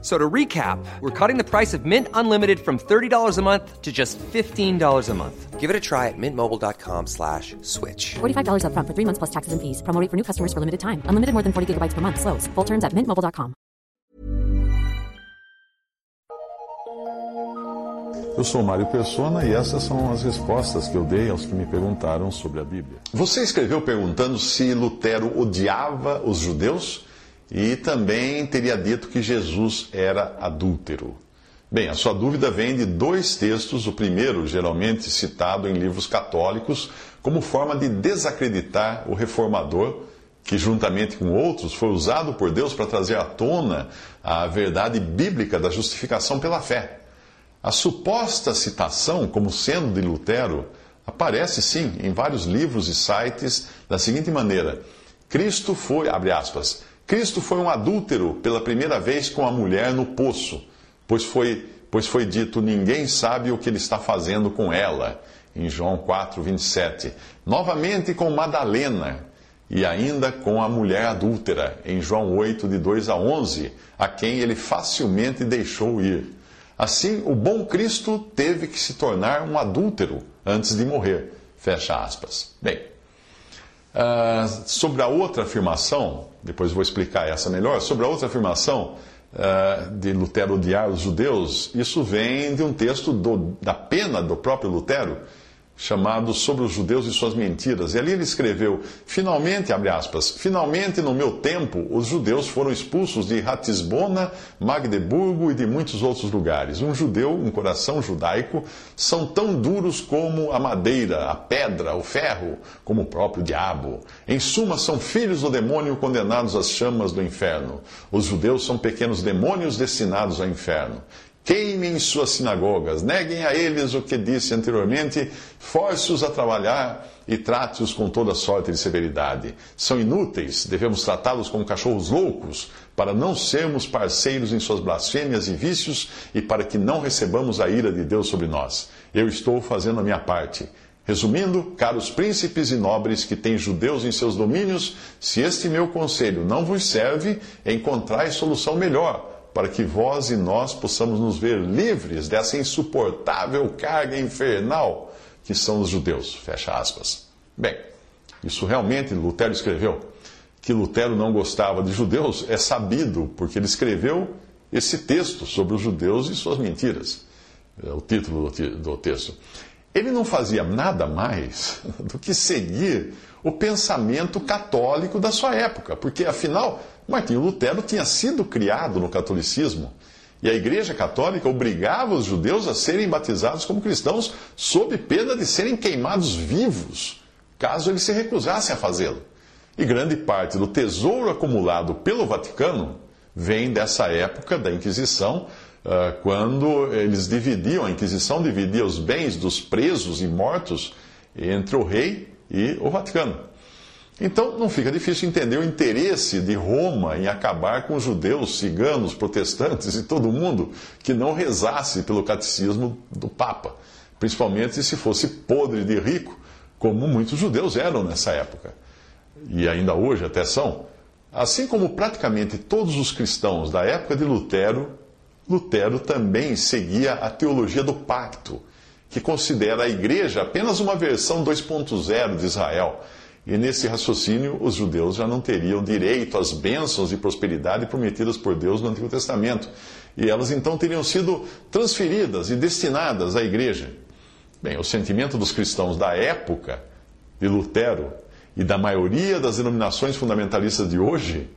So to recap, we're cutting the price of Mint Unlimited from $30 a month to just $15 a month. Give it a try at mintmobile.com slash switch. $45 upfront for three months plus taxes and fees. Promo rate for new customers for limited time. Unlimited more than 40 gigabytes per month. Slows. Full terms at mintmobile.com. Eu sou Mário Persona e essas são as respostas que eu dei aos que me perguntaram sobre a Bíblia. Você escreveu perguntando se Lutero odiava os judeus e também teria dito que Jesus era adúltero. Bem, a sua dúvida vem de dois textos, o primeiro, geralmente citado em livros católicos, como forma de desacreditar o reformador, que juntamente com outros foi usado por Deus para trazer à tona a verdade bíblica da justificação pela fé. A suposta citação, como sendo de Lutero, aparece sim em vários livros e sites da seguinte maneira: Cristo foi, abre aspas, Cristo foi um adúltero pela primeira vez com a mulher no poço, pois foi, pois foi dito: ninguém sabe o que ele está fazendo com ela, em João 4, 27. Novamente com Madalena, e ainda com a mulher adúltera, em João 8, de 2 a 11, a quem ele facilmente deixou ir. Assim, o bom Cristo teve que se tornar um adúltero antes de morrer. Fecha aspas. Bem, uh, sobre a outra afirmação, depois vou explicar essa melhor, sobre a outra afirmação uh, de Lutero odiar os judeus, isso vem de um texto do, da pena do próprio Lutero, chamado Sobre os Judeus e Suas Mentiras. E ali ele escreveu: Finalmente, abre aspas, finalmente no meu tempo, os judeus foram expulsos de Ratisbona, Magdeburgo e de muitos outros lugares. Um judeu, um coração judaico, são tão duros como a madeira, a pedra, o ferro, como o próprio diabo. Em suma, são filhos do demônio condenados às chamas do inferno. Os judeus são pequenos demônios destinados ao inferno. Queimem suas sinagogas, neguem a eles o que disse anteriormente, force-os a trabalhar e trate-os com toda sorte de severidade. São inúteis, devemos tratá-los como cachorros loucos, para não sermos parceiros em suas blasfêmias e vícios e para que não recebamos a ira de Deus sobre nós. Eu estou fazendo a minha parte. Resumindo, caros príncipes e nobres que têm judeus em seus domínios, se este meu conselho não vos serve, encontrai solução melhor para que vós e nós possamos nos ver livres dessa insuportável carga infernal que são os judeus. Fecha aspas. Bem, isso realmente Lutero escreveu. Que Lutero não gostava de judeus é sabido, porque ele escreveu esse texto sobre os judeus e suas mentiras. É o título do texto. Ele não fazia nada mais do que seguir o pensamento católico da sua época, porque afinal Martinho Lutero tinha sido criado no catolicismo e a Igreja Católica obrigava os judeus a serem batizados como cristãos sob pena de serem queimados vivos, caso eles se recusassem a fazê-lo. E grande parte do tesouro acumulado pelo Vaticano vem dessa época da Inquisição, quando eles dividiam, a Inquisição dividia os bens dos presos e mortos entre o rei e o Vaticano. Então não fica difícil entender o interesse de Roma em acabar com judeus, ciganos, protestantes e todo mundo que não rezasse pelo catecismo do Papa, principalmente se fosse podre de rico, como muitos judeus eram nessa época, e ainda hoje até são. Assim como praticamente todos os cristãos da época de Lutero, Lutero também seguia a teologia do pacto, que considera a igreja apenas uma versão 2.0 de Israel e nesse raciocínio, os judeus já não teriam direito às bênçãos de prosperidade prometidas por Deus no Antigo Testamento. E elas então teriam sido transferidas e destinadas à igreja. Bem, o sentimento dos cristãos da época de Lutero e da maioria das denominações fundamentalistas de hoje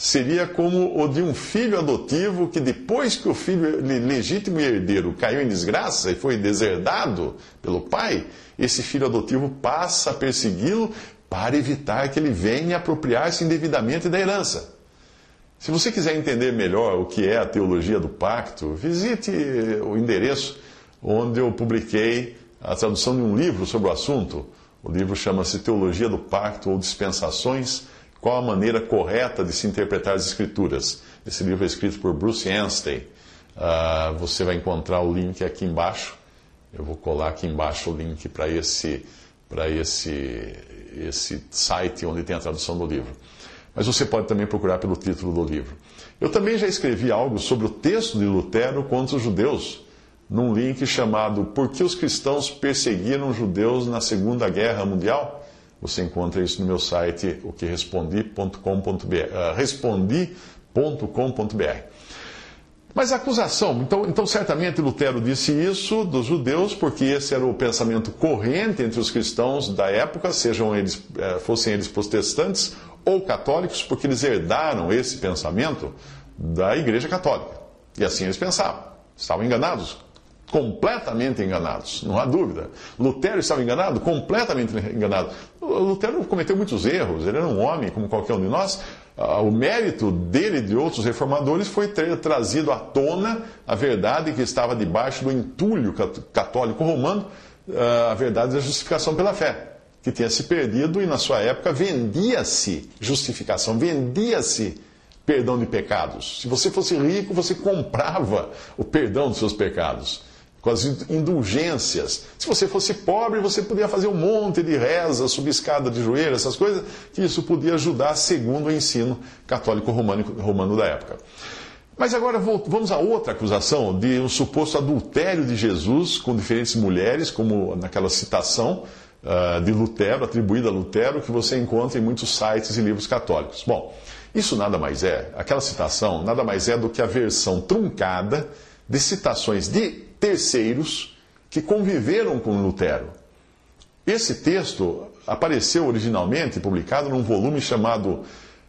seria como o de um filho adotivo que, depois que o filho legítimo e herdeiro caiu em desgraça e foi deserdado pelo pai, esse filho adotivo passa a persegui-lo para evitar que ele venha apropriar-se indevidamente da herança. Se você quiser entender melhor o que é a teologia do pacto, visite o endereço onde eu publiquei a tradução de um livro sobre o assunto. O livro chama-se Teologia do Pacto ou Dispensações Qual a maneira correta de se interpretar as Escrituras? Esse livro é escrito por Bruce Anstey. Uh, você vai encontrar o link aqui embaixo. Eu vou colar aqui embaixo o link para esse, esse, esse site onde tem a tradução do livro. Mas você pode também procurar pelo título do livro. Eu também já escrevi algo sobre o texto de Lutero contra os judeus, num link chamado Por que os cristãos perseguiram judeus na Segunda Guerra Mundial? Você encontra isso no meu site, o que respondi.com.br. Uh, respondi.com.br. Mas a acusação, então, então certamente Lutero disse isso dos judeus, porque esse era o pensamento corrente entre os cristãos da época, sejam eles, eh, fossem eles protestantes ou católicos, porque eles herdaram esse pensamento da Igreja Católica. E assim eles pensavam. Estavam enganados, completamente enganados, não há dúvida. Lutero estava enganado? Completamente enganado. Lutero cometeu muitos erros, ele era um homem como qualquer um de nós. Ah, o mérito dele e de outros reformadores foi ter trazido à tona a verdade que estava debaixo do entulho católico romano, ah, a verdade da justificação pela fé, que tinha se perdido e na sua época vendia-se justificação, vendia-se perdão de pecados. Se você fosse rico, você comprava o perdão dos seus pecados com as indulgências. Se você fosse pobre, você podia fazer um monte de reza, subir escada de joelho, essas coisas, que isso podia ajudar, segundo o ensino católico romano, da época. Mas agora vamos a outra acusação de um suposto adultério de Jesus com diferentes mulheres, como naquela citação uh, de Lutero, atribuída a Lutero, que você encontra em muitos sites e livros católicos. Bom, isso nada mais é, aquela citação nada mais é do que a versão truncada de citações de terceiros que conviveram com Lutero. Esse texto apareceu originalmente publicado num volume chamado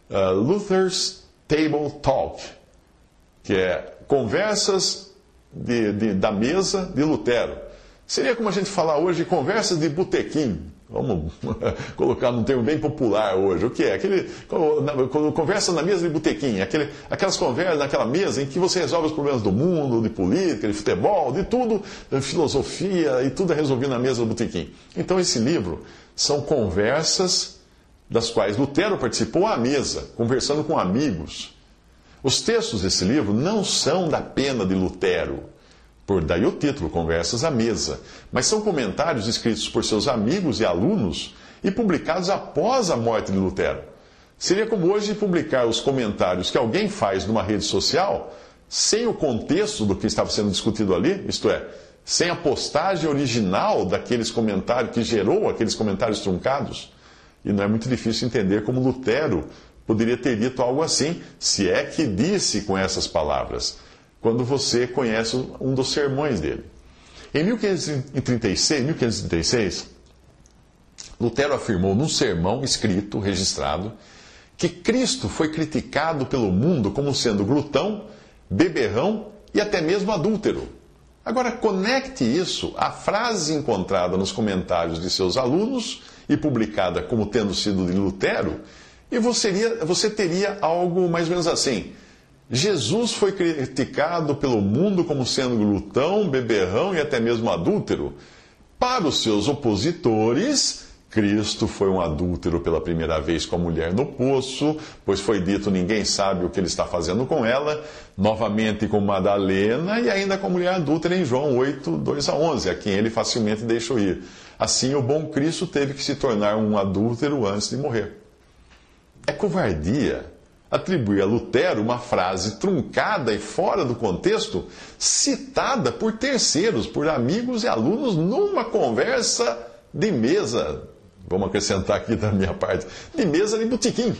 uh, Luther's Table Talk, que é Conversas de, de, da Mesa de Lutero. Seria como a gente falar hoje, conversas de botequim. Vamos colocar num termo bem popular hoje. O que é? Aquele, conversa na mesa de botequim, aquele, aquelas conversas naquela mesa em que você resolve os problemas do mundo, de política, de futebol, de tudo, de filosofia, e tudo é resolvido na mesa do botequim. Então, esse livro são conversas das quais Lutero participou à mesa, conversando com amigos. Os textos desse livro não são da pena de Lutero por daí o título, Conversas à Mesa. Mas são comentários escritos por seus amigos e alunos e publicados após a morte de Lutero. Seria como hoje publicar os comentários que alguém faz numa rede social sem o contexto do que estava sendo discutido ali, isto é, sem a postagem original daqueles comentários que gerou aqueles comentários truncados. E não é muito difícil entender como Lutero poderia ter dito algo assim, se é que disse com essas palavras quando você conhece um dos sermões dele. Em 1536, 1536 Lutero afirmou num sermão escrito, registrado, que Cristo foi criticado pelo mundo como sendo glutão, beberrão e até mesmo adúltero. Agora, conecte isso à frase encontrada nos comentários de seus alunos e publicada como tendo sido de Lutero, e você, você teria algo mais ou menos assim. Jesus foi criticado pelo mundo como sendo glutão, beberrão e até mesmo adúltero. Para os seus opositores, Cristo foi um adúltero pela primeira vez com a mulher no poço, pois foi dito: ninguém sabe o que ele está fazendo com ela. Novamente com Madalena e ainda com a mulher adúltera em João 8, 2 a 11, a quem ele facilmente deixou ir. Assim, o bom Cristo teve que se tornar um adúltero antes de morrer. É covardia atribuir a Lutero uma frase truncada e fora do contexto, citada por terceiros, por amigos e alunos, numa conversa de mesa. Vamos acrescentar aqui da minha parte: de mesa de botequim.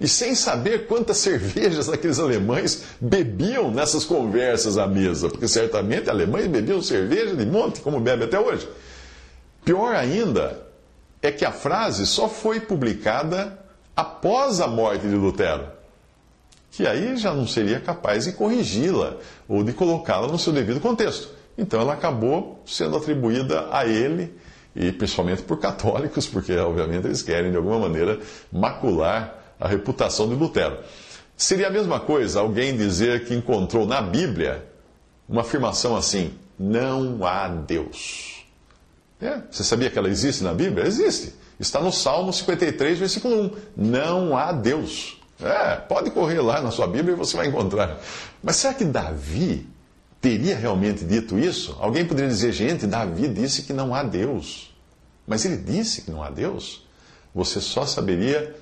E sem saber quantas cervejas aqueles alemães bebiam nessas conversas à mesa, porque certamente alemães bebiam cerveja de monte, como bebe até hoje. Pior ainda é que a frase só foi publicada após a morte de Lutero, que aí já não seria capaz de corrigi-la ou de colocá-la no seu devido contexto. Então ela acabou sendo atribuída a ele, e principalmente por católicos, porque obviamente eles querem de alguma maneira macular a reputação de Lutero. Seria a mesma coisa alguém dizer que encontrou na Bíblia uma afirmação assim: não há Deus. É, você sabia que ela existe na Bíblia? Existe. Está no Salmo 53, versículo 1. Não há Deus. É, pode correr lá na sua Bíblia e você vai encontrar. Mas será que Davi teria realmente dito isso? Alguém poderia dizer, gente, Davi disse que não há Deus. Mas ele disse que não há Deus. Você só saberia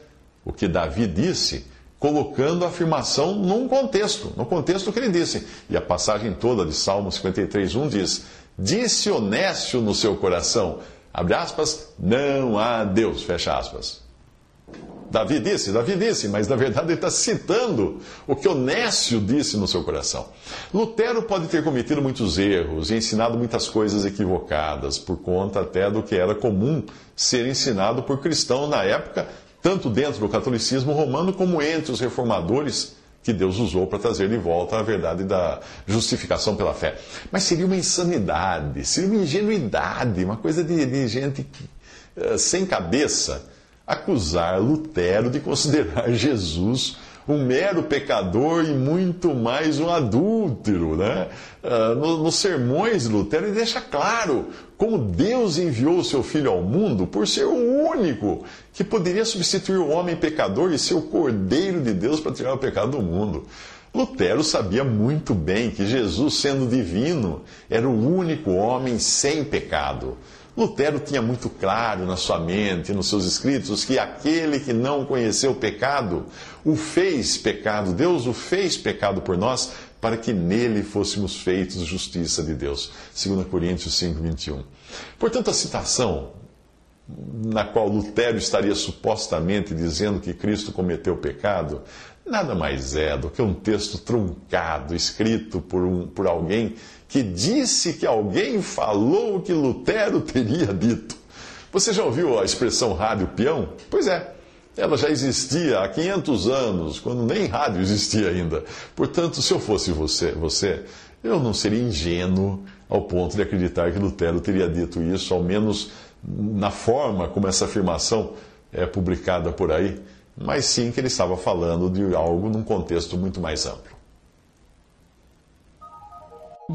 o que Davi disse colocando a afirmação num contexto, no contexto que ele disse. E a passagem toda de Salmo 53, 1 diz: Disse honesto no seu coração, abre aspas, não há Deus, fecha aspas. Davi disse, Davi disse, mas na verdade ele está citando o que Onésio disse no seu coração. Lutero pode ter cometido muitos erros e ensinado muitas coisas equivocadas, por conta até do que era comum ser ensinado por cristãos na época, tanto dentro do catolicismo romano como entre os reformadores que Deus usou para trazer de volta a verdade da justificação pela fé. Mas seria uma insanidade, seria uma ingenuidade, uma coisa de, de gente uh, sem cabeça acusar Lutero de considerar Jesus um mero pecador e muito mais um adúltero. Né? Uh, no, nos sermões de Lutero, ele deixa claro como Deus enviou o seu filho ao mundo por ser o único que poderia substituir o homem pecador e ser o cordeiro de Deus para tirar o pecado do mundo. Lutero sabia muito bem que Jesus, sendo divino, era o único homem sem pecado. Lutero tinha muito claro na sua mente, nos seus escritos, que aquele que não conheceu o pecado, o fez pecado. Deus o fez pecado por nós, para que nele fôssemos feitos justiça de Deus. 2 Coríntios 5, 21. Portanto, a citação na qual Lutero estaria supostamente dizendo que Cristo cometeu pecado, nada mais é do que um texto truncado, escrito por, um, por alguém que disse que alguém falou o que Lutero teria dito. Você já ouviu a expressão rádio peão? Pois é, ela já existia há 500 anos, quando nem rádio existia ainda. Portanto, se eu fosse você, você, eu não seria ingênuo ao ponto de acreditar que Lutero teria dito isso, ao menos na forma como essa afirmação é publicada por aí, mas sim que ele estava falando de algo num contexto muito mais amplo.